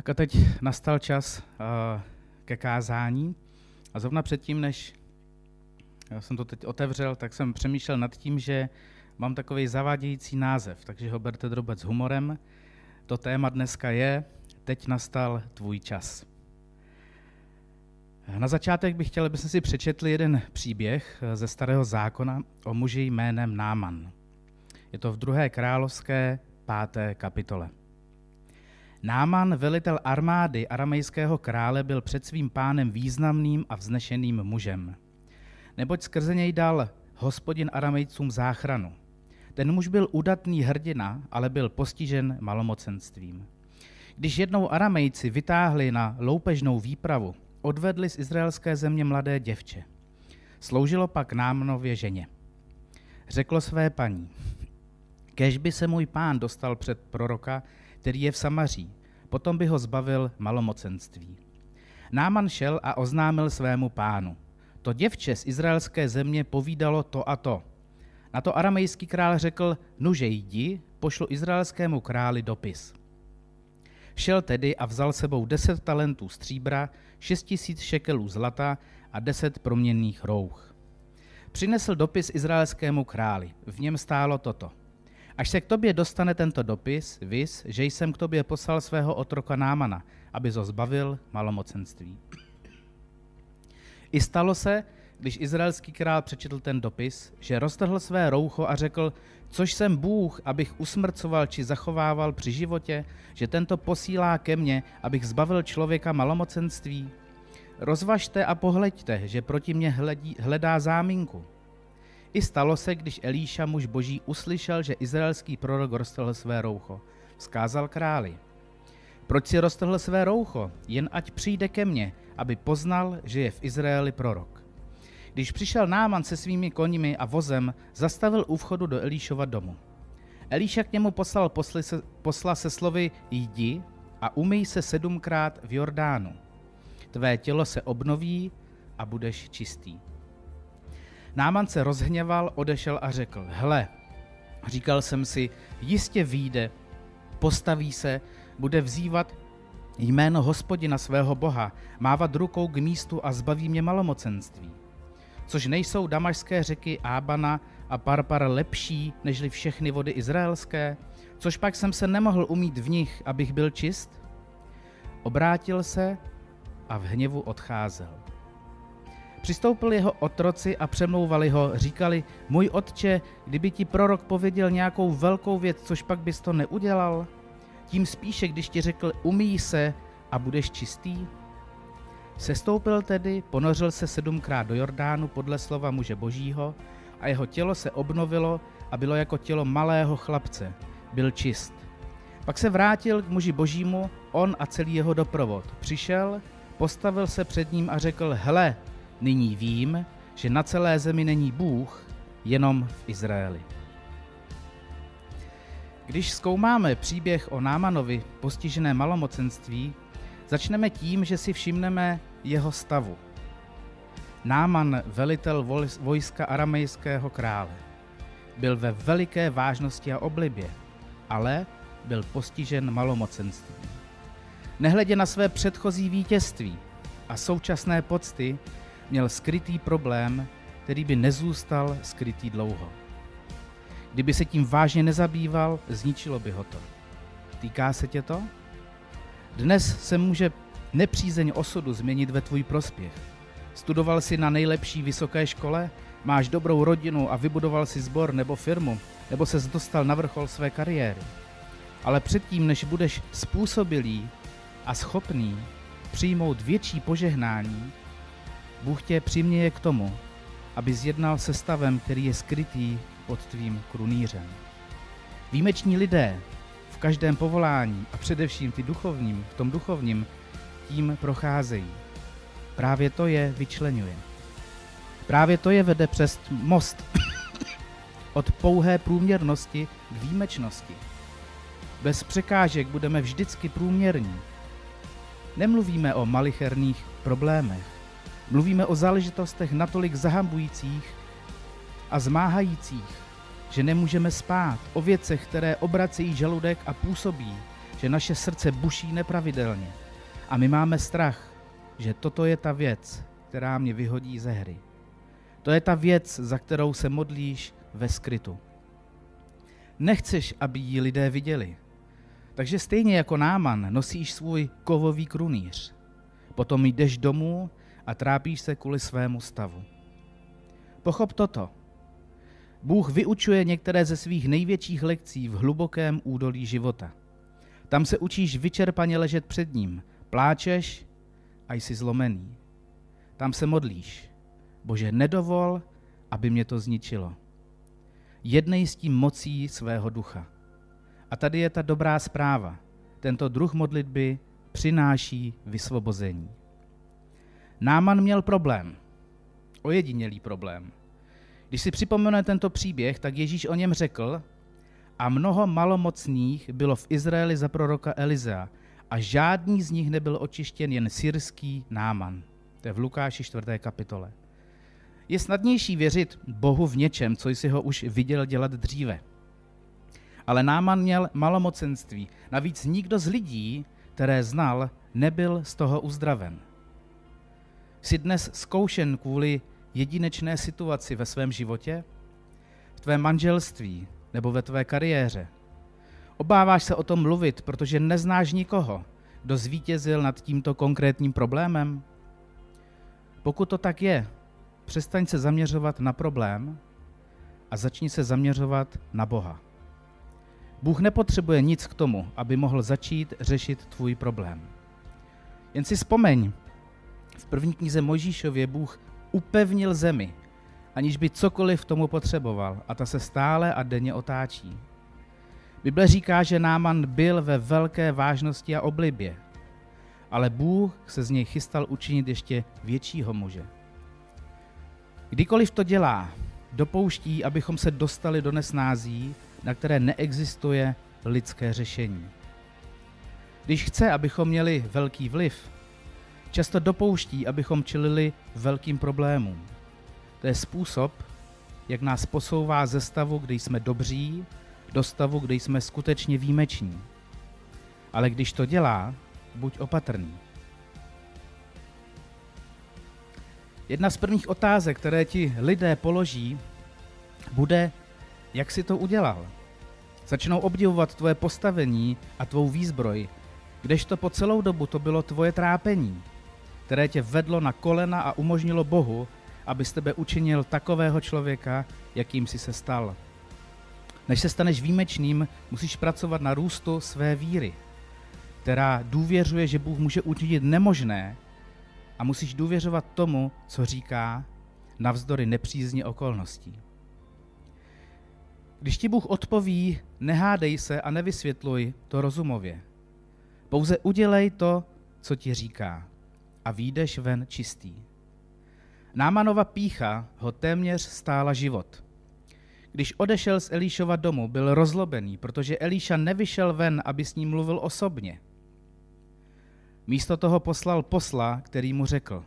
Tak a teď nastal čas uh, ke kázání. A zrovna předtím, než já jsem to teď otevřel, tak jsem přemýšlel nad tím, že mám takový zavádějící název, takže ho berte drobec s humorem. To téma dneska je Teď nastal tvůj čas. Na začátek bych chtěl, abychom si přečetli jeden příběh ze starého zákona o muži jménem Náman. Je to v druhé královské páté kapitole. Náman, velitel armády aramejského krále, byl před svým pánem významným a vznešeným mužem. Neboť skrze něj dal hospodin aramejcům záchranu. Ten muž byl udatný hrdina, ale byl postižen malomocenstvím. Když jednou aramejci vytáhli na loupežnou výpravu, odvedli z izraelské země mladé děvče. Sloužilo pak Námanově ženě. Řeklo své paní, kež by se můj pán dostal před proroka, který je v Samaří, potom by ho zbavil malomocenství. Náman šel a oznámil svému pánu. To děvče z izraelské země povídalo to a to. Na to aramejský král řekl, nuže jdi, pošlu izraelskému králi dopis. Šel tedy a vzal sebou deset talentů stříbra, šest tisíc šekelů zlata a deset proměnných rouch. Přinesl dopis izraelskému králi. V něm stálo toto. Až se k tobě dostane tento dopis, vys, že jsem k tobě poslal svého otroka Námana, aby zo zbavil malomocenství. I stalo se, když izraelský král přečetl ten dopis, že roztrhl své roucho a řekl, což jsem Bůh, abych usmrcoval či zachovával při životě, že tento posílá ke mně, abych zbavil člověka malomocenství. Rozvažte a pohleďte, že proti mně hledí, hledá záminku. I stalo se, když Elíša, muž boží, uslyšel, že izraelský prorok roztrhl své roucho. Vzkázal králi. Proč si roztrhl své roucho? Jen ať přijde ke mně, aby poznal, že je v Izraeli prorok. Když přišel Náman se svými koněmi a vozem, zastavil u vchodu do Elíšova domu. Elíša k němu poslal posly se, posla se slovy jdi a umyj se sedmkrát v Jordánu. Tvé tělo se obnoví a budeš čistý. Náman se rozhněval, odešel a řekl, hle, říkal jsem si, jistě výjde, postaví se, bude vzývat jméno hospodina svého boha, mávat rukou k místu a zbaví mě malomocenství. Což nejsou damašské řeky Ábana a Parpar lepší nežli všechny vody izraelské? Což pak jsem se nemohl umít v nich, abych byl čist? Obrátil se a v hněvu odcházel. Přistoupili jeho otroci a přemlouvali ho, říkali, můj otče, kdyby ti prorok pověděl nějakou velkou věc, což pak bys to neudělal? Tím spíše, když ti řekl, umíj se a budeš čistý? Sestoupil tedy, ponořil se sedmkrát do Jordánu podle slova muže božího a jeho tělo se obnovilo a bylo jako tělo malého chlapce. Byl čist. Pak se vrátil k muži božímu, on a celý jeho doprovod. Přišel, postavil se před ním a řekl, hle, nyní vím, že na celé zemi není Bůh, jenom v Izraeli. Když zkoumáme příběh o Námanovi postižené malomocenství, začneme tím, že si všimneme jeho stavu. Náman, velitel vojska aramejského krále, byl ve veliké vážnosti a oblibě, ale byl postižen malomocenstvím. Nehledě na své předchozí vítězství a současné pocty, měl skrytý problém, který by nezůstal skrytý dlouho. Kdyby se tím vážně nezabýval, zničilo by ho to. Týká se tě to? Dnes se může nepřízeň osudu změnit ve tvůj prospěch. Studoval jsi na nejlepší vysoké škole, máš dobrou rodinu a vybudoval si sbor nebo firmu, nebo se dostal na vrchol své kariéry. Ale předtím, než budeš způsobilý a schopný přijmout větší požehnání, Bůh tě přiměje k tomu, aby zjednal se stavem, který je skrytý pod tvým krunýřem. Výjimeční lidé v každém povolání a především ty duchovním, v tom duchovním, tím procházejí. Právě to je vyčlenuje. Právě to je vede přes most od pouhé průměrnosti k výjimečnosti. Bez překážek budeme vždycky průměrní. Nemluvíme o malicherných problémech. Mluvíme o záležitostech natolik zahambujících a zmáhajících, že nemůžeme spát, o věcech, které obracejí žaludek a působí, že naše srdce buší nepravidelně a my máme strach, že toto je ta věc, která mě vyhodí ze hry. To je ta věc, za kterou se modlíš ve skrytu. Nechceš, aby ji lidé viděli. Takže stejně jako Náman nosíš svůj kovový krunýř. Potom jdeš domů a trápíš se kvůli svému stavu. Pochop toto. Bůh vyučuje některé ze svých největších lekcí v hlubokém údolí života. Tam se učíš vyčerpaně ležet před ním, pláčeš a jsi zlomený. Tam se modlíš. Bože, nedovol, aby mě to zničilo. Jednej s tím mocí svého ducha. A tady je ta dobrá zpráva. Tento druh modlitby přináší vysvobození. Náman měl problém. Ojedinělý problém. Když si připomeneme tento příběh, tak Ježíš o něm řekl, a mnoho malomocných bylo v Izraeli za proroka Elizea a žádný z nich nebyl očištěn, jen syrský náman. To je v Lukáši 4. kapitole. Je snadnější věřit Bohu v něčem, co jsi ho už viděl dělat dříve. Ale Náman měl malomocenství. Navíc nikdo z lidí, které znal, nebyl z toho uzdraven. Jsi dnes zkoušen kvůli jedinečné situaci ve svém životě, v tvém manželství nebo ve tvé kariéře. Obáváš se o tom mluvit, protože neznáš nikoho, kdo zvítězil nad tímto konkrétním problémem? Pokud to tak je, přestaň se zaměřovat na problém a začni se zaměřovat na Boha. Bůh nepotřebuje nic k tomu, aby mohl začít řešit tvůj problém. Jen si vzpomeň, v první knize Mojžíšově Bůh upevnil zemi, aniž by cokoliv tomu potřeboval, a ta se stále a denně otáčí. Bible říká, že Náman byl ve velké vážnosti a oblibě, ale Bůh se z něj chystal učinit ještě většího muže. Kdykoliv to dělá, dopouští, abychom se dostali do nesnází, na které neexistuje lidské řešení. Když chce, abychom měli velký vliv, často dopouští, abychom čelili velkým problémům. To je způsob, jak nás posouvá ze stavu, kde jsme dobří, do stavu, kde jsme skutečně výjimeční. Ale když to dělá, buď opatrný. Jedna z prvních otázek, které ti lidé položí, bude, jak si to udělal. Začnou obdivovat tvoje postavení a tvou výzbroj, kdežto po celou dobu to bylo tvoje trápení, které tě vedlo na kolena a umožnilo Bohu, aby z tebe učinil takového člověka, jakým jsi se stal. Než se staneš výjimečným, musíš pracovat na růstu své víry, která důvěřuje, že Bůh může učinit nemožné a musíš důvěřovat tomu, co říká, navzdory nepřízně okolností. Když ti Bůh odpoví, nehádej se a nevysvětluj to rozumově. Pouze udělej to, co ti říká a výjdeš ven čistý. Námanova pícha ho téměř stála život. Když odešel z Elíšova domu, byl rozlobený, protože Elíša nevyšel ven, aby s ním mluvil osobně. Místo toho poslal posla, který mu řekl,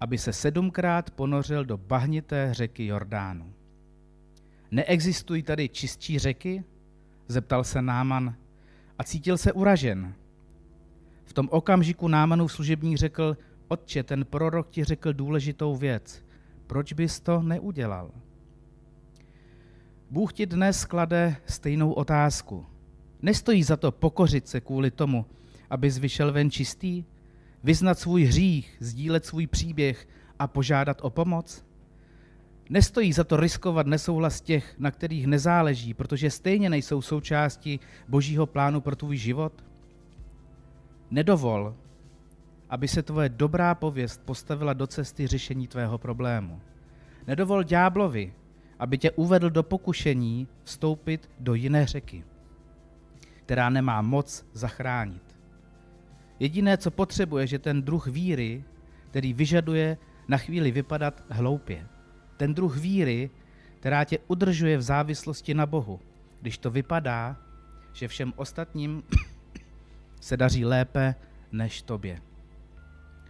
aby se sedmkrát ponořil do bahnité řeky Jordánu. Neexistují tady čistší řeky? Zeptal se Náman a cítil se uražen. V tom okamžiku Námanův služebník řekl, otče, ten prorok ti řekl důležitou věc. Proč bys to neudělal? Bůh ti dnes klade stejnou otázku. Nestojí za to pokořit se kvůli tomu, abys vyšel ven čistý? Vyznat svůj hřích, sdílet svůj příběh a požádat o pomoc? Nestojí za to riskovat nesouhlas těch, na kterých nezáleží, protože stejně nejsou součástí božího plánu pro tvůj život? Nedovol, aby se tvoje dobrá pověst postavila do cesty řešení tvého problému. Nedovol ďáblovi, aby tě uvedl do pokušení vstoupit do jiné řeky, která nemá moc zachránit. Jediné, co potřebuje, že ten druh víry, který vyžaduje na chvíli vypadat hloupě. Ten druh víry, která tě udržuje v závislosti na Bohu, když to vypadá, že všem ostatním se daří lépe než tobě.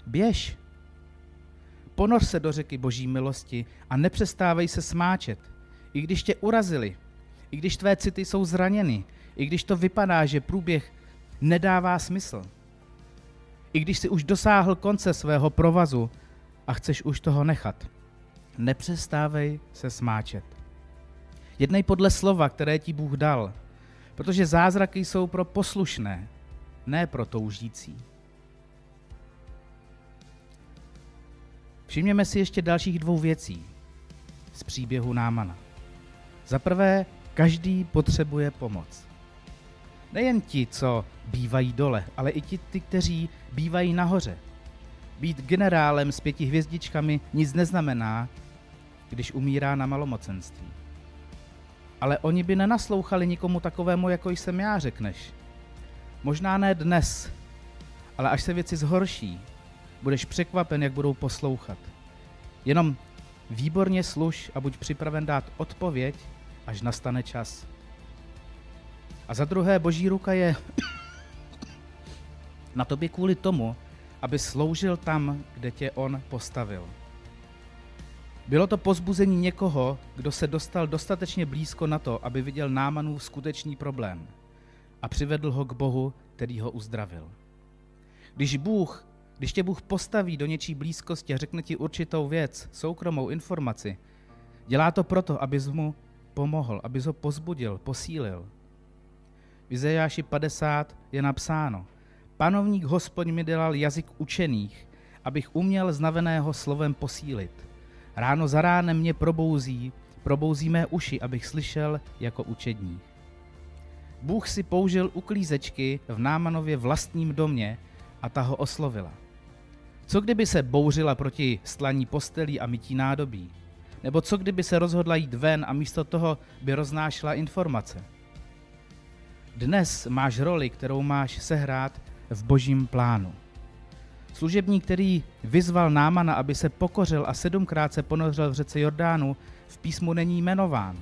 Běž. Ponor se do řeky boží milosti a nepřestávej se smáčet. I když tě urazili, i když tvé city jsou zraněny, i když to vypadá, že průběh nedává smysl. I když si už dosáhl konce svého provazu a chceš už toho nechat, nepřestávej se smáčet. Jednej podle slova, které ti Bůh dal, protože zázraky jsou pro poslušné, ne pro toužící. Všimněme si ještě dalších dvou věcí z příběhu Námana. Za prvé, každý potřebuje pomoc. Nejen ti, co bývají dole, ale i ti, ty, kteří bývají nahoře. Být generálem s pěti hvězdičkami nic neznamená, když umírá na malomocenství. Ale oni by nenaslouchali nikomu takovému, jako jsem já, řekneš. Možná ne dnes, ale až se věci zhorší, budeš překvapen, jak budou poslouchat. Jenom výborně služ a buď připraven dát odpověď, až nastane čas. A za druhé, boží ruka je na tobě kvůli tomu, aby sloužil tam, kde tě on postavil. Bylo to pozbuzení někoho, kdo se dostal dostatečně blízko na to, aby viděl Námanův skutečný problém a přivedl ho k Bohu, který ho uzdravil. Když Bůh, když tě Bůh postaví do něčí blízkosti a řekne ti určitou věc, soukromou informaci, dělá to proto, abys mu pomohl, abys ho pozbudil, posílil. V Izajáši 50 je napsáno, panovník hospodin mi dělal jazyk učených, abych uměl znaveného slovem posílit. Ráno za ránem mě probouzí, probouzí mé uši, abych slyšel jako učední. Bůh si použil uklízečky v Námanově vlastním domě a ta ho oslovila. Co kdyby se bouřila proti stlaní postelí a mytí nádobí? Nebo co kdyby se rozhodla jít ven a místo toho by roznášela informace? Dnes máš roli, kterou máš sehrát v božím plánu. Služebník, který vyzval Námana, aby se pokořil a sedmkrát se ponořil v řece Jordánu, v písmu není jmenován,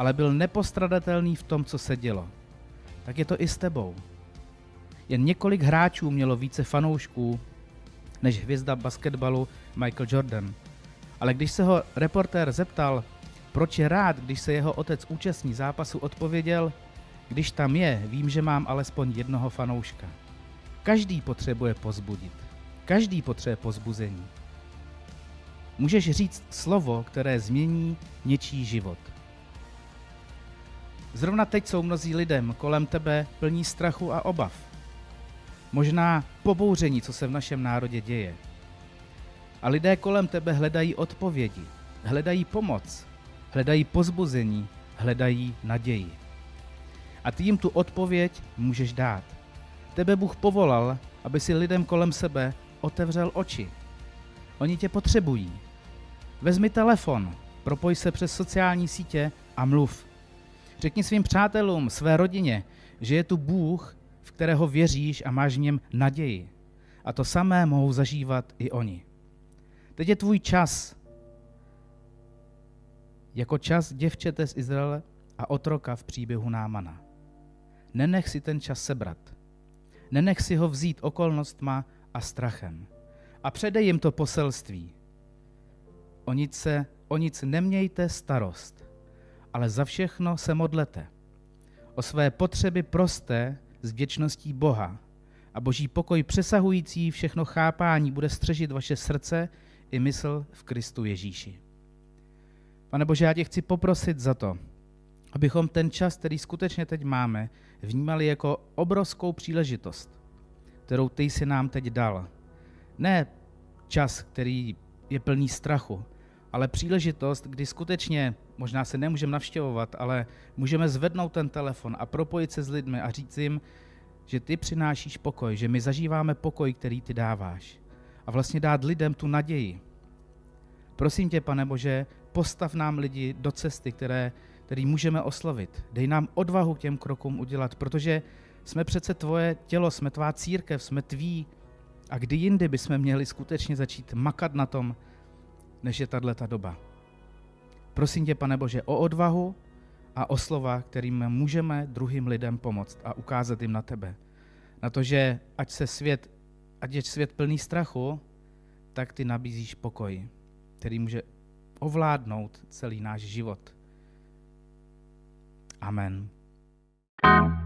ale byl nepostradatelný v tom, co se dělo. Tak je to i s tebou. Jen několik hráčů mělo více fanoušků než hvězda basketbalu Michael Jordan. Ale když se ho reportér zeptal, proč je rád, když se jeho otec účastní zápasu, odpověděl, když tam je, vím, že mám alespoň jednoho fanouška. Každý potřebuje pozbudit. Každý potřebuje pozbuzení. Můžeš říct slovo, které změní něčí život. Zrovna teď jsou mnozí lidem kolem tebe plní strachu a obav. Možná pobouření, co se v našem národě děje. A lidé kolem tebe hledají odpovědi, hledají pomoc, hledají pozbuzení, hledají naději. A ty jim tu odpověď můžeš dát. Tebe Bůh povolal, aby si lidem kolem sebe otevřel oči. Oni tě potřebují. Vezmi telefon, propoj se přes sociální sítě a mluv. Řekni svým přátelům, své rodině, že je tu Bůh, v kterého věříš a máš v něm naději. A to samé mohou zažívat i oni. Teď je tvůj čas. Jako čas děvčete z Izraele a otroka v příběhu Námana. Nenech si ten čas sebrat. Nenech si ho vzít okolnostma a strachem. A předej jim to poselství. O nic, se, o nic nemějte starost, ale za všechno se modlete. O své potřeby prosté s vděčností Boha a boží pokoj přesahující všechno chápání bude střežit vaše srdce i mysl v Kristu Ježíši. Pane Bože, já tě chci poprosit za to, abychom ten čas, který skutečně teď máme, vnímali jako obrovskou příležitost, kterou ty jsi nám teď dal. Ne čas, který je plný strachu, ale příležitost, kdy skutečně možná se nemůžeme navštěvovat, ale můžeme zvednout ten telefon a propojit se s lidmi a říct jim, že ty přinášíš pokoj, že my zažíváme pokoj, který ty dáváš. A vlastně dát lidem tu naději. Prosím tě, pane Bože, postav nám lidi do cesty, které, který můžeme oslovit. Dej nám odvahu k těm krokům udělat, protože jsme přece tvoje tělo, jsme tvá církev, jsme tví. A kdy jindy bychom měli skutečně začít makat na tom, než je tato doba. Prosím tě, pane Bože, o odvahu a o slova, kterým můžeme druhým lidem pomoct a ukázat jim na tebe. Na to, že ať se svět, ať je svět plný strachu, tak ty nabízíš pokoj, který může ovládnout celý náš život. Amen. thank you